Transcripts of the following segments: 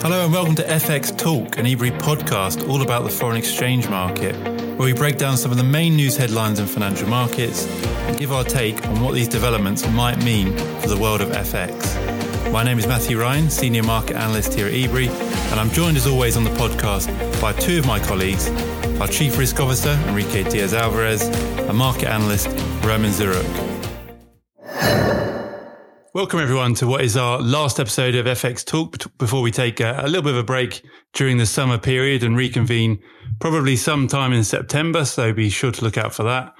Hello and welcome to FX Talk, an Ebury podcast all about the foreign exchange market, where we break down some of the main news headlines in financial markets and give our take on what these developments might mean for the world of FX. My name is Matthew Ryan, Senior Market Analyst here at Ebury, and I'm joined as always on the podcast by two of my colleagues, our Chief Risk Officer, Enrique Diaz Alvarez, and Market Analyst, Roman Ziruk. Welcome, everyone, to what is our last episode of FX Talk before we take a, a, little bit of a break during the summer period and reconvene probably sometime in September. So be sure to look out for that.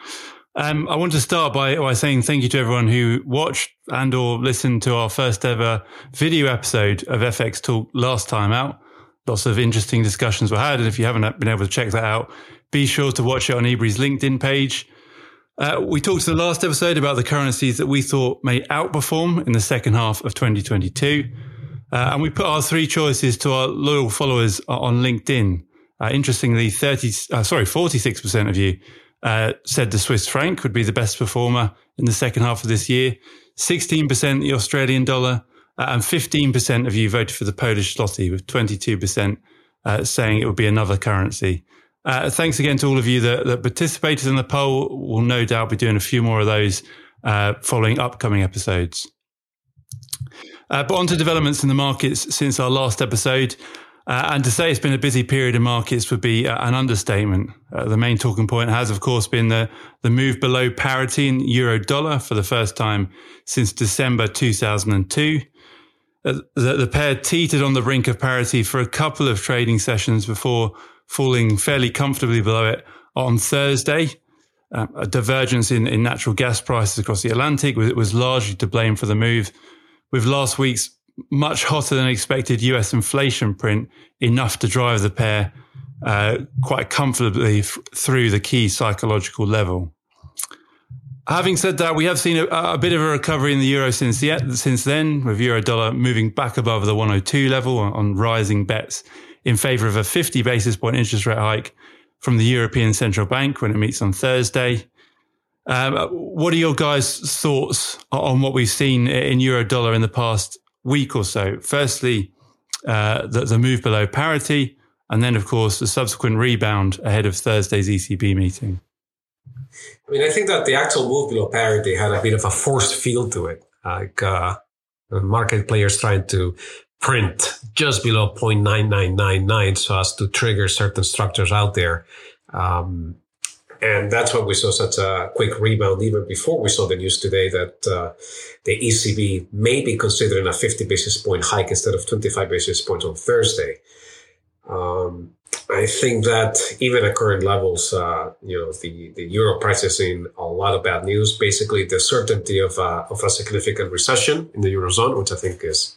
Um, I want to start by, by saying thank you to everyone who watched and or listened to our first ever video episode of FX Talk last time out. Lots of interesting discussions were had. And if you haven't been able to check that out, be sure to watch it on Ebury's LinkedIn page. Uh, we talked in the last episode about the currencies that we thought may outperform in the second half of 2022. Uh, and we put our three choices to our loyal followers on LinkedIn. Uh, interestingly, 30, uh, sorry, 46% of you uh, said the Swiss franc would be the best performer in the second half of this year. 16% the Australian dollar and 15% of you voted for the Polish zloty with 22% saying it would be another currency. Uh, thanks again to all of you that, that, participated in the poll. We'll no doubt be doing a few more of those uh, following upcoming episodes. Uh, but on to developments in the markets since our last episode. Uh, and to say it's been a busy period in markets would be uh, an understatement. Uh, the main talking point has, of course, been the, the move below parity in euro dollar for the first time since December 2002. The, the pair teetered on the brink of parity for a couple of trading sessions before falling fairly comfortably below it on Thursday. Uh, a divergence in, in natural gas prices across the Atlantic was, was largely to blame for the move, with last week's much hotter than expected US inflation print enough to drive the pair uh, quite comfortably f- through the key psychological level. Having said that, we have seen a, a, bit of a recovery in the euro since the, since then, with euro dollar moving back above the 102 level on, on rising bets in favor of a 50 basis point interest rate hike from the European Central Bank when it meets on Thursday. Um, what are your guys' thoughts on what we've seen in euro dollar in the past week or so? Firstly, uh, the, the, move below parity, and then, of course, the subsequent rebound ahead of Thursday's ECB meeting. I mean, I think that the actual move below parity had a bit of a forced feel to it, like uh, market players trying to print just below 0.9999 so as to trigger certain structures out there. Um, and that's why we saw such a quick rebound even before we saw the news today that uh, the ECB may be considering a 50 basis point hike instead of 25 basis points on Thursday. Um, I think that even at current levels, uh, you know, the, the euro price is in a lot of bad news. Basically, the certainty of, uh, of a significant recession in the eurozone, which I think is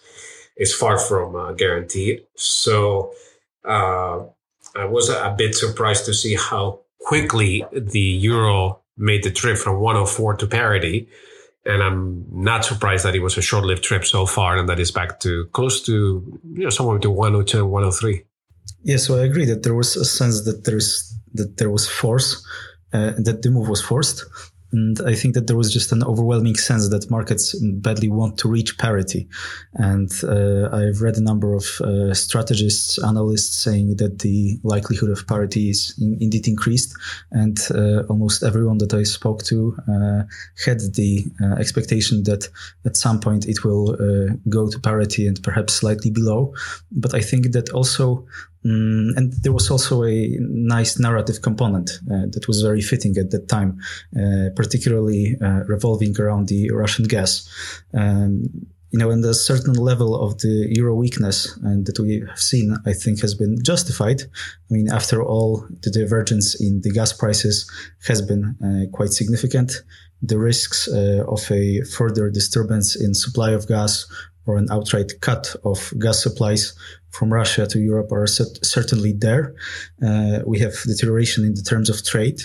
is far from uh, guaranteed. So uh, I was a bit surprised to see how quickly the euro made the trip from 104 to parity. And I'm not surprised that it was a short lived trip so far and that it's back to close to you know, somewhere between 102 and 103. Yeah, so I agree that there was a sense that there is that there was force, uh, that the move was forced. And I think that there was just an overwhelming sense that markets badly want to reach parity. And uh, I've read a number of uh, strategists, analysts saying that the likelihood of parity is in, indeed increased. And uh, almost everyone that I spoke to uh, had the uh, expectation that at some point it will uh, go to parity and perhaps slightly below. But I think that also Mm, and there was also a nice narrative component uh, that was very fitting at that time, uh, particularly uh, revolving around the Russian gas. Um, you know, and a certain level of the euro weakness and that we have seen, I think, has been justified. I mean, after all, the divergence in the gas prices has been uh, quite significant. The risks uh, of a further disturbance in supply of gas or an outright cut of gas supplies from Russia to Europe are certainly there. Uh, we have deterioration in the terms of trade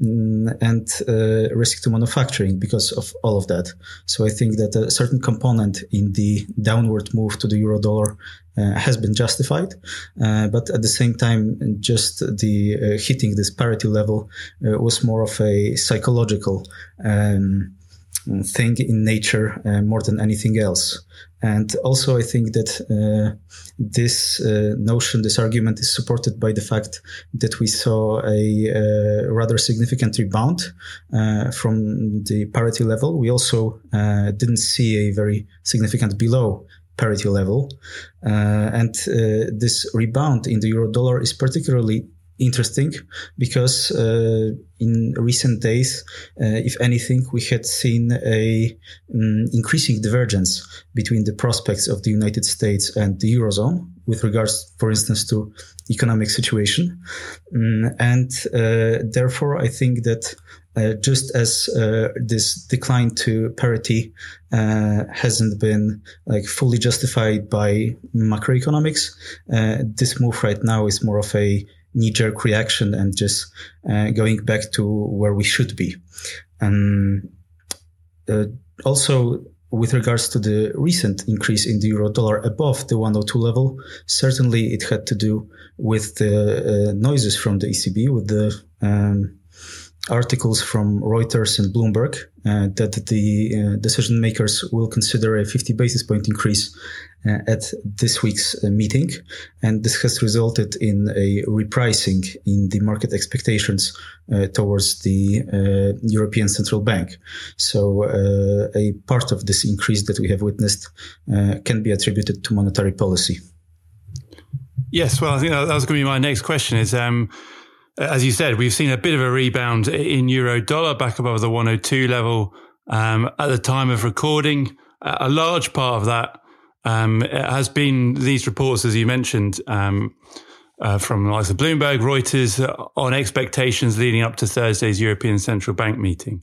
mm, and uh, risk to manufacturing because of all of that. So I think that a certain component in the downward move to the euro dollar uh, has been justified, uh, but at the same time, just the uh, hitting this parity level uh, was more of a psychological. Um, thing in nature uh, more than anything else. And also, I think that uh, this uh, notion, this argument is supported by the fact that we saw a uh, rather significant rebound uh, from the parity level. We also uh, didn't see a very significant below parity level. and this rebound in the euro dollar is particularly interesting because uh, in recent days, uh, if anything, we had seen a um, increasing divergence between the prospects of the United States and the eurozone with regards, for instance, to economic situation, um, and uh, therefore, I think that. Uh, just as uh, this decline to parity uh, hasn't been like fully justified by macroeconomics, this move right now is more of a knee jerk reaction and just uh, going back to where we should be. Um, uh, also, with regards to the recent increase in the euro dollar above the 102 level, certainly it had to do with the uh, noises from the ECB, with the um, articles from Reuters and Bloomberg uh, that the uh, decision makers will consider a 50 basis point increase uh, at this week's uh, meeting. And this has resulted in a repricing in the market expectations uh, towards the uh, European Central Bank. So a part of this increase that we have witnessed can be attributed to monetary policy. Yes, well, I think that was going to be my next question. Is um, as you said, we've seen a bit of a rebound in euro dollar back above the 102 level um, at the time of recording. A large part of that um, has been these reports, as you mentioned, um, uh, from the likes of Bloomberg, Reuters, uh, on expectations leading up to Thursday's European Central Bank meeting.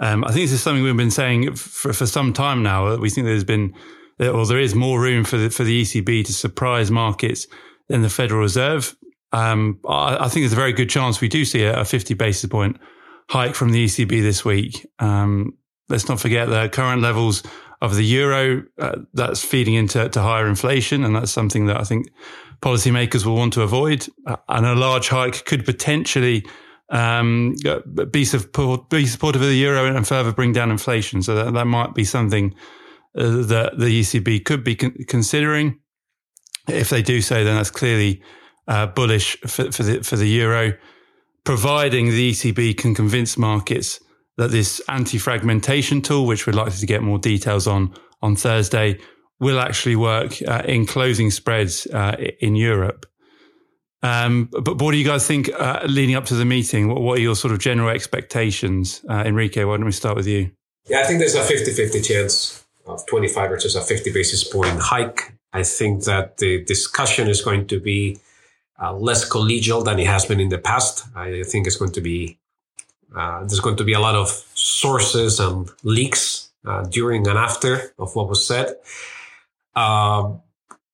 Um, I think this is something we've been saying for, for some time now. We think there's been, or there is more room for the, for the ECB to surprise markets than the Federal Reserve um, I, I, think there's a very good chance we do see a, a 50 basis point hike from the ECB this week. Um, let's not forget the current levels of the euro uh, that's feeding into higher inflation, and that's something that I think policymakers will want to avoid. Uh, and a large hike could potentially um, be, support, be supportive of the euro and further bring down inflation. So that, that might be something uh, that the ECB could be con- considering. If they do so, then that's clearly uh, bullish for, for, the for the euro, providing the ECB can convince markets that this anti-fragmentation tool, which we're likely to get more details on on Thursday, will actually work uh, in closing spreads uh, in Europe. Um, but what do you guys think uh, leading up to the meeting? What, what, are your sort of general expectations? Uh, Enrique, why don't we start with you? Yeah, I think there's a 50 50 chance of 25 versus a 50 basis point hike. I think that the discussion is going to be uh, less collegial than it has been in the past. I think it's going to be uh, there's going to be a lot of sources and leaks uh, during and after of what was said. Um,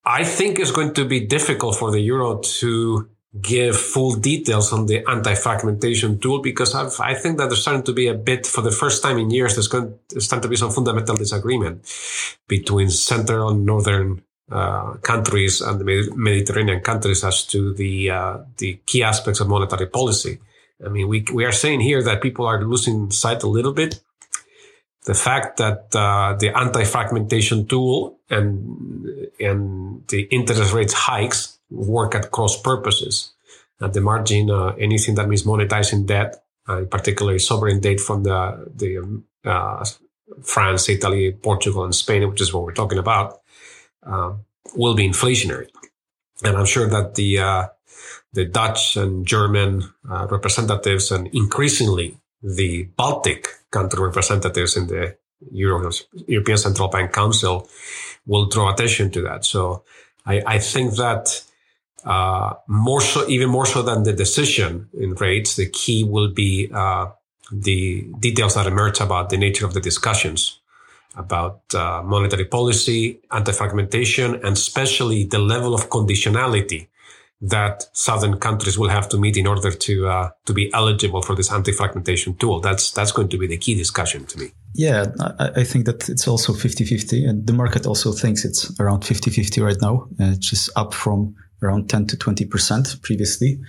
I think it's going to be difficult for the euro to give full details on the anti-fragmentation tool because I've, i think that there's starting to be a bit, for the first time in years, there's going to start to be some fundamental disagreement between central and northern uh, countries and the Mediterranean countries as to the uh, the key aspects of monetary policy. I mean, we we are saying here that people are losing sight a little bit. The fact that uh, the anti-fragmentation tool and and the interest rates hikes work at cross purposes. At the margin, uh, anything that means monetizing debt, uh, particularly sovereign debt from the the France, Italy, Portugal, and Spain, which is what we're talking about, uh, will be inflationary. And I'm sure that the uh, the Dutch and German uh, representatives and increasingly the Baltic country representatives in the Euro- European Central Bank Council will draw attention to that. So I, I think that uh, more so, even more so than the decision in rates, the key will be uh, the details that emerge about the nature of the discussions about uh, monetary policy, anti-fragmentation, and especially the level of conditionality that southern countries will have to meet in order to uh, to be eligible for this anti-fragmentation tool. That's that's going to be the key discussion to me. Yeah, I, I think that it's also 50-50 and the market also thinks it's around 50-50 right now, uh, just up from around 10 to 20% previously.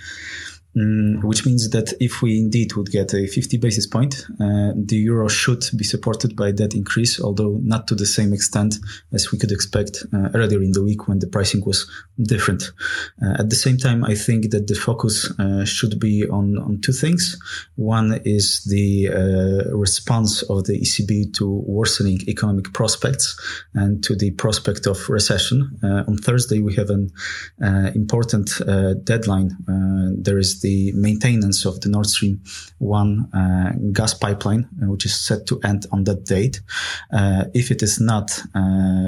Mm, which means that if we indeed would get a 50 basis point, uh, the euro should be supported by that increase, although not to the same extent as we could expect uh, earlier in the week when the pricing was different. Uh, at the same time, I think that the focus uh, should be on, on two things. One is the uh, response of the ECB to worsening economic prospects and to the prospect of recession. Uh, on Thursday, we have an important deadline. there is the maintenance of the Nord Stream 1 uh, gas pipeline, uh, which is set to end on that date. Uh, if it is not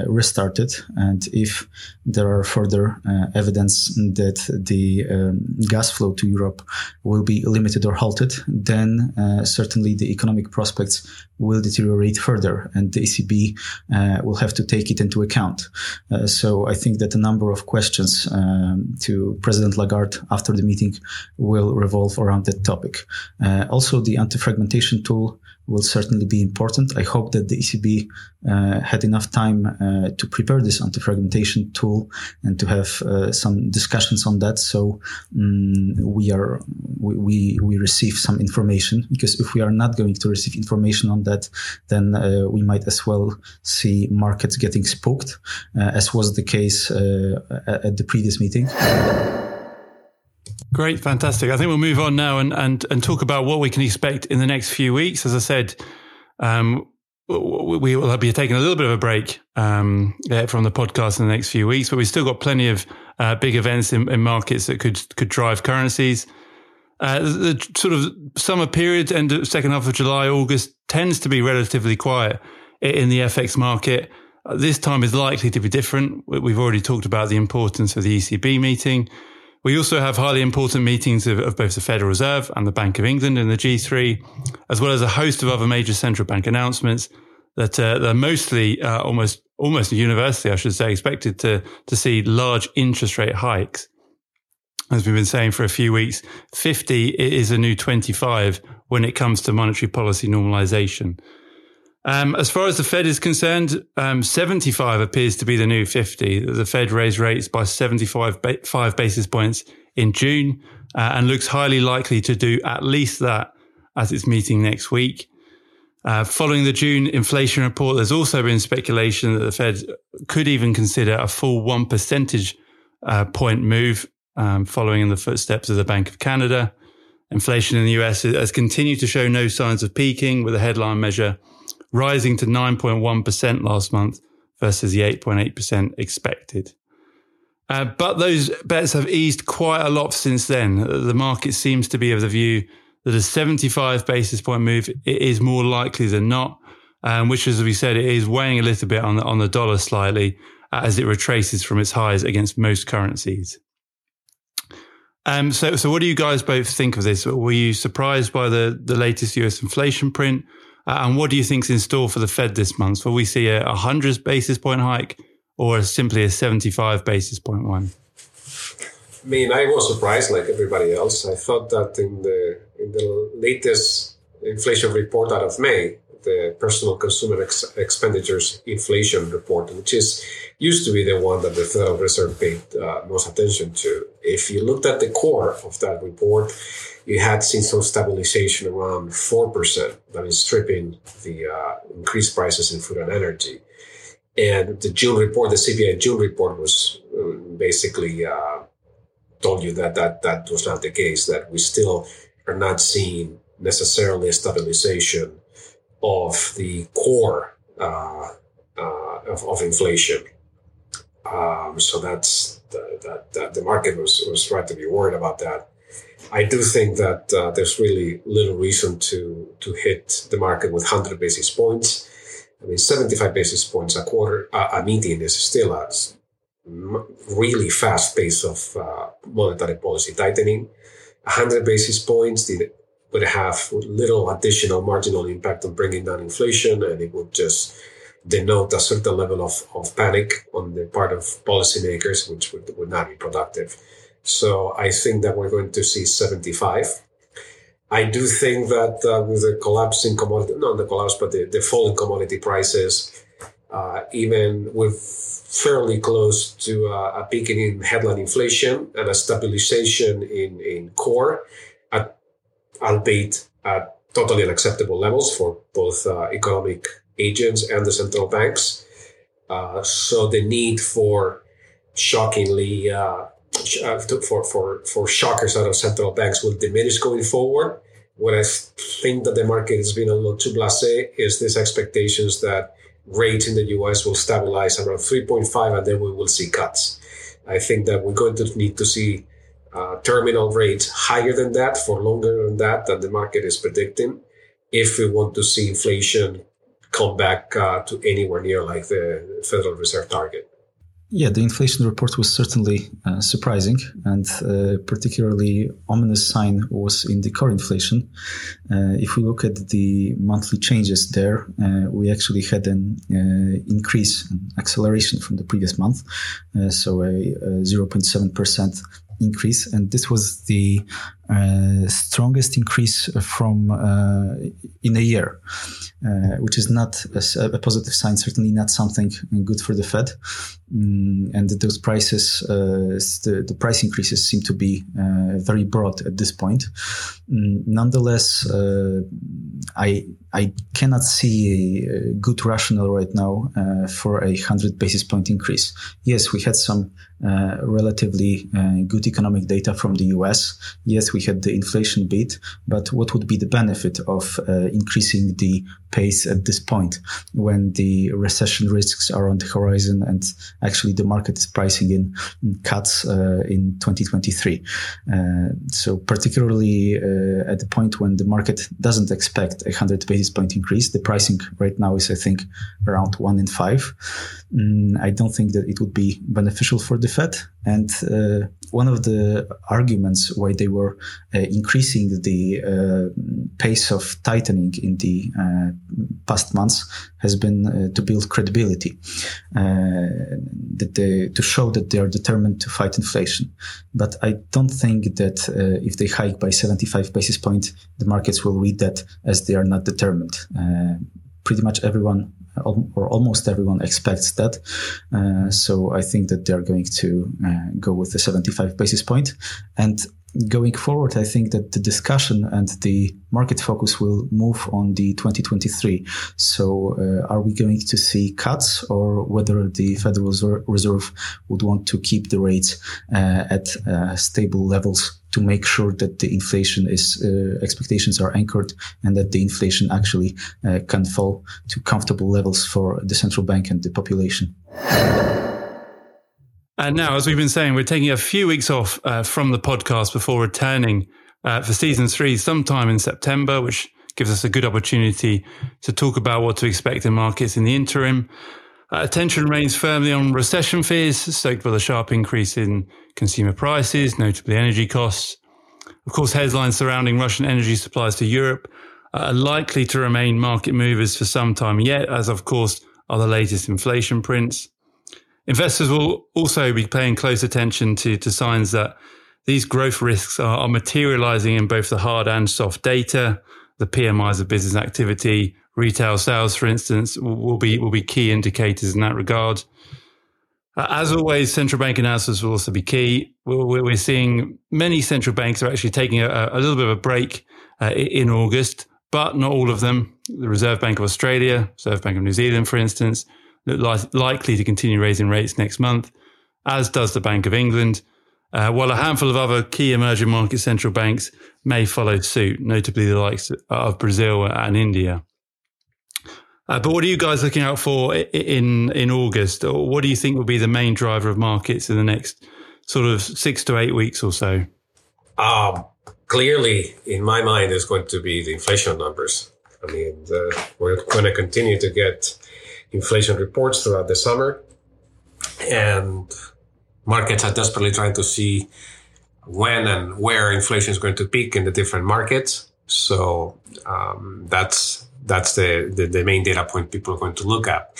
restarted and if there are further evidence that the um, gas flow to Europe will be limited or halted, then certainly the economic prospects will deteriorate further and the ECB uh, will have to take it into account. Uh, so I think that a number of questions um, to President Lagarde after the meeting will revolve around that topic. Uh, also, the anti-fragmentation tool will certainly be important. I hope that the ECB uh, had enough time uh, to prepare this anti-fragmentation tool and to have uh, some discussions on that. So um, we are we, we, we receive some information because if we are not going to receive information on that, then uh, we might as well see markets getting spooked, uh, as was the case uh, at the previous meeting. Great, fantastic. I think we'll move on now and, and, and talk about what we can expect in the next few weeks. As I said, um, we will be taking a little bit of a break um, from the podcast in the next few weeks, but we've still got plenty of uh, big events in, in, markets that could could drive currencies. Uh, the, sort of summer period, end of second half of July, August, tends to be relatively quiet in the FX market. This time is likely to be different. We've already talked about the importance of the ECB meeting. We also have highly important meetings of, of, both the Federal Reserve and the Bank of England in the G3, as well as a host of other major central bank announcements that uh, they're mostly uh, almost almost universally, I should say, expected to to see large interest rate hikes. As we've been saying for a few weeks, 50 is a new 25 when it comes to monetary policy normalization. Um, as far as the Fed is concerned, um, 75 appears to be the new 50. The Fed raised rates by 75 ba- five basis points in June uh, and looks highly likely to do at least that at its meeting next week. Uh, following the June inflation report, there's also been speculation that the Fed could even consider a full one percentage uh, point move um, following in the footsteps of the Bank of Canada. Inflation in the US has continued to show no signs of peaking with a headline measure rising to 9.1% last month versus the 8.8% expected. Uh, but those bets have eased quite a lot since then. The market seems to be of the view that a 75 basis point move is more likely than not, um, which, as we said, it is weighing a little bit on the, on the dollar slightly as it retraces from its highs against most currencies. Um, so, so what do you guys both think of this? Were you surprised by the, the latest US inflation print? Uh, and what do you think is in store for the Fed this month? Will we see a 100 basis point hike or simply a 75 basis point one? I mean, I was surprised like everybody else. I thought that in the in the latest inflation report out of May, the personal consumer ex- expenditures inflation report, which is used to be the one that the Federal Reserve paid uh, most attention to. If you looked at the core of that report, you had seen some stabilization around 4%, that is stripping the uh, increased prices in food and energy. And the June report, the CPI June report was uh, basically uh, told you that, that that was not the case, that we still are not seeing necessarily a stabilization of the core uh, uh, of, of, inflation. Um, so that's the, that, the market was, was right to be worried about that. I do think that uh, there's really little reason to to hit the market with 100 basis points. I mean, 75 basis points a quarter, a meeting is still a really fast pace of uh, monetary policy tightening. 100 basis points would have little additional marginal impact on bringing down inflation, and it would just denote a certain level of, of panic on the part of policymakers, which would, would not be productive. So I think that we're going to see 75. I do think that uh, with the collapse in commodity, not the collapse, but the, the fall in commodity prices, uh, even with fairly close to uh, a peak in headline inflation and a stabilization in, in core, albeit at totally unacceptable levels for both uh, economic agents and the central banks. Uh, so the need for shockingly uh, uh for, for, for shockers out of central banks will diminish going forward. What I think that the market has been a little too blasé is these expectations that rate in the US will stabilize around 3.5 and then we will see cuts. I think that we're going to need to see uh, terminal rates higher than that for longer than that that the market is predicting if we want to see inflation come back uh, to anywhere near like the Federal Reserve target. Yeah, the inflation report was certainly uh, surprising, and uh, particularly ominous sign was in the core inflation. Uh, if we look at the monthly changes there, uh, we actually had an increase, an acceleration from the previous month, so a, a 0.7 percent increase, and this was the uh, strongest increase from uh, in a year, uh, which is not a, a, positive sign. Certainly not something good for the Fed. Mm, and those prices, uh, the, the, price increases seem to be uh, very broad at this point. Mm, nonetheless, I I cannot see a good rationale right now for a hundred basis point increase. Yes, we had some relatively good economic data from the U.S. Yes, we had the inflation beat, but what would be the benefit of uh, increasing the pace at this point when the recession risks are on the horizon and actually the market is pricing in cuts uh, in 2023. Uh, so particularly uh, at the point when the market doesn't expect a 100 basis point increase, the pricing right now is, I think, around one in five. Mm, I don't think that it would be beneficial for the Fed. And uh, one of the arguments why they were uh, increasing the uh, pace of tightening in the uh, past months has been uh, to build credibility, uh, that they, to show that they are determined to fight inflation. But I don't think that if they hike by 75 basis points, the markets will read that as they are not determined. pretty much everyone or almost everyone expects that. Uh, so I think that they're going to uh, go with the 75 basis point. And going forward, I think that the discussion and the market focus will move on the 2023. So, uh, are we going to see cuts, or whether the Federal Reserve would want to keep the rates uh, at uh, stable levels to make sure that the inflation is uh, expectations are anchored and that the inflation actually uh, can fall to comfortable levels for the central bank and the population. And now, as we've been saying, we're taking a few weeks off uh, from the podcast before returning uh, for season three sometime in September, which gives us a good opportunity to talk about what to expect in markets in the interim. Uh, attention remains firmly on recession fears, stoked by the sharp increase in consumer prices, notably energy costs. Of course, headlines surrounding Russian energy supplies to Europe are likely to remain market movers for some time yet, as of course are the latest inflation prints. Investors will also be paying close attention to, to signs that these growth risks are, are materializing in both the hard and soft data. The PMIs of business activity, retail sales, for instance, will be will be key indicators in that regard. Uh, as always, central bank announcements will also be key. We're, seeing many central banks are actually taking a, a little bit of a break uh, in August, but not all of them. The Reserve Bank of Australia, Reserve Bank of New Zealand, for instance, look likely to continue raising rates next month, as does the Bank of England, uh, while a handful of other key emerging market central banks may follow suit, notably the likes of Brazil and India. Uh, but what are you guys looking out for in in August? Or what do you think will be the main driver of markets in the next sort of six to eight weeks or so? Um, clearly, in my mind, is going to be the inflation numbers. I mean, we're going to continue to get inflation reports throughout the summer. And markets are desperately trying to see when and where inflation is going to peak in the different markets. So um, that's that's the, the, the main data point people are going to look at.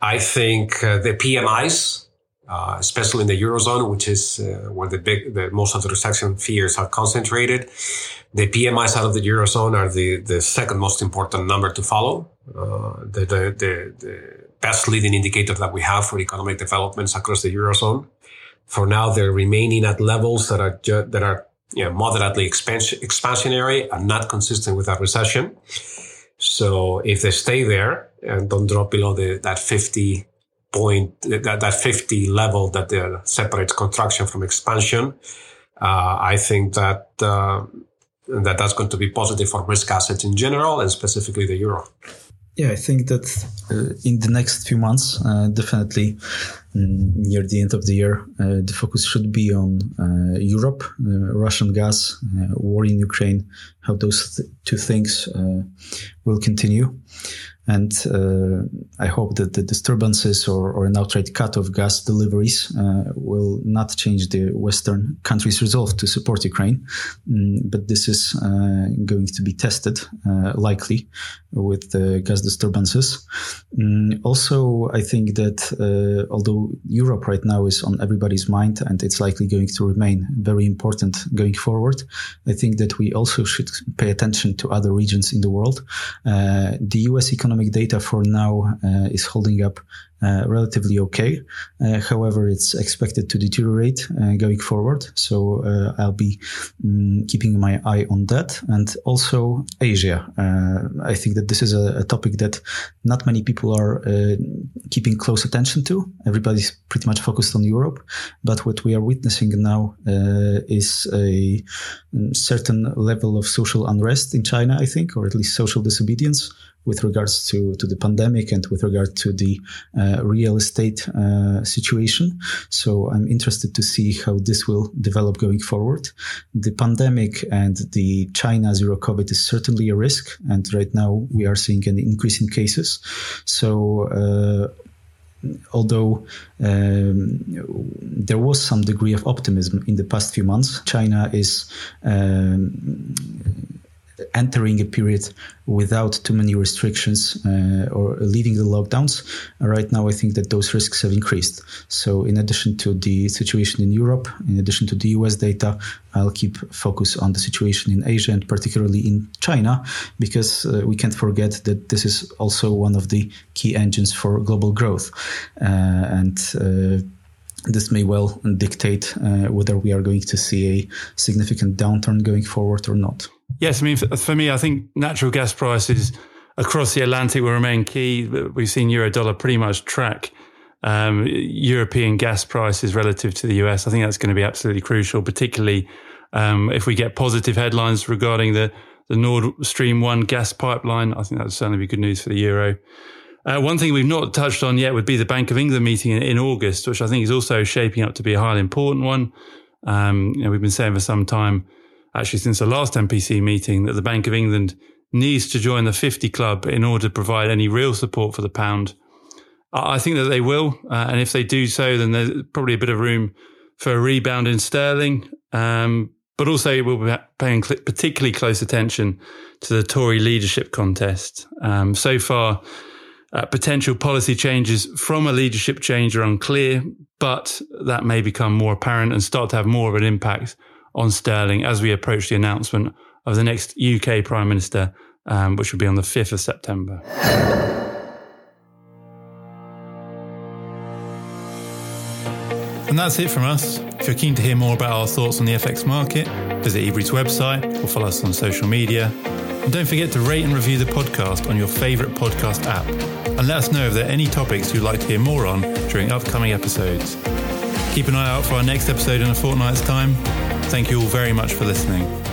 I think uh, the PMIs, uh, especially in the eurozone, which is uh, where the big the most of the recession fears are concentrated, the PMIs out of the eurozone are the the second most important number to follow. Uh, the, the, the, the best leading indicator that we have for economic developments across the eurozone. For now, they're remaining at levels that are ju- that are you know, moderately expansion- expansionary and not consistent with a recession. So if they stay there and don't drop below the, that 50 point, that, that 50 level that separates contraction from expansion, uh, I think that, uh, that that's going to be positive for risk assets in general and specifically the euro. Yeah, I think that uh, in the next few months, uh, definitely mm, near the end of the year, uh, the focus should be on uh, Europe, uh, Russian gas, uh, war in Ukraine, how those th- two things will continue. And uh, I hope that the disturbances or, or, an outright cut of gas deliveries uh, will not change the Western countries' resolve to support Ukraine. Mm, but this is uh, going to be tested, likely, with the gas disturbances. Mm, also, I think that although Europe right now is on everybody's mind and it's likely going to remain very important going forward, I think that we also should pay attention to other regions in the world. Uh, the US economy economic data for now uh, is holding up uh, relatively okay. Uh, however, it's expected to deteriorate going forward. So I'll be um, keeping my eye on that. And also Asia. I think that this is a, a, topic that not many people are keeping close attention to. Everybody's pretty much focused on Europe. But what we are witnessing now is a um, certain level of social unrest in China, I think, or at least social disobedience with regards to, to the pandemic and with regard to the uh, real estate uh, situation. So I'm interested to see how this will develop going forward. The pandemic and the China zero COVID is certainly a risk. And right now we are seeing an increase in cases. So, uh, although um, there was some degree of optimism in the past few months, China is um, entering a period without too many restrictions uh, or leaving the lockdowns. Right now, I think that those risks have increased. So, in addition to the situation in Europe, in addition to the US data, I'll keep focus on the situation in Asia and particularly in China, because uh, we can't forget that this is also one of the key engines for global growth. Uh, and uh, this may well dictate uh, whether we are going to see a significant downturn going forward or not. Yes, I mean, for, me, I think natural gas prices across the Atlantic will remain key. We've seen euro dollar pretty much track um, European gas prices relative to the US. I think that's going to be absolutely crucial, particularly um, if we get positive headlines regarding the, the Nord Stream 1 gas pipeline. I think that would certainly be good news for the euro. Uh, one thing we've not touched on yet would be the Bank of England meeting in, in August, which I think is also shaping up to be a highly important one. Um, you know, we've been saying for some time actually since the last MPC meeting that the Bank of England needs to join the 50 club in order to provide any real support for the pound. I think that they will. Uh, and if they do so, then there's probably a bit of room for a rebound in sterling. Um, but also, we'll be paying cl- particularly close attention to the Tory leadership contest. Um, so far, uh, potential policy changes from a leadership change are unclear, but that may become more apparent and start to have more of an impact on sterling as we approach the announcement of the next UK Prime Minister, um, which will be on the 5th of September. And that's it from us. If you're keen to hear more about our thoughts on the FX market, visit Ebury's website or follow us on social media. And don't forget to rate and review the podcast on your favourite podcast app. And let us know if there are any topics you'd like to hear more on during upcoming episodes. Keep an eye out for our next episode in a fortnight's time. Thank you all very much for listening.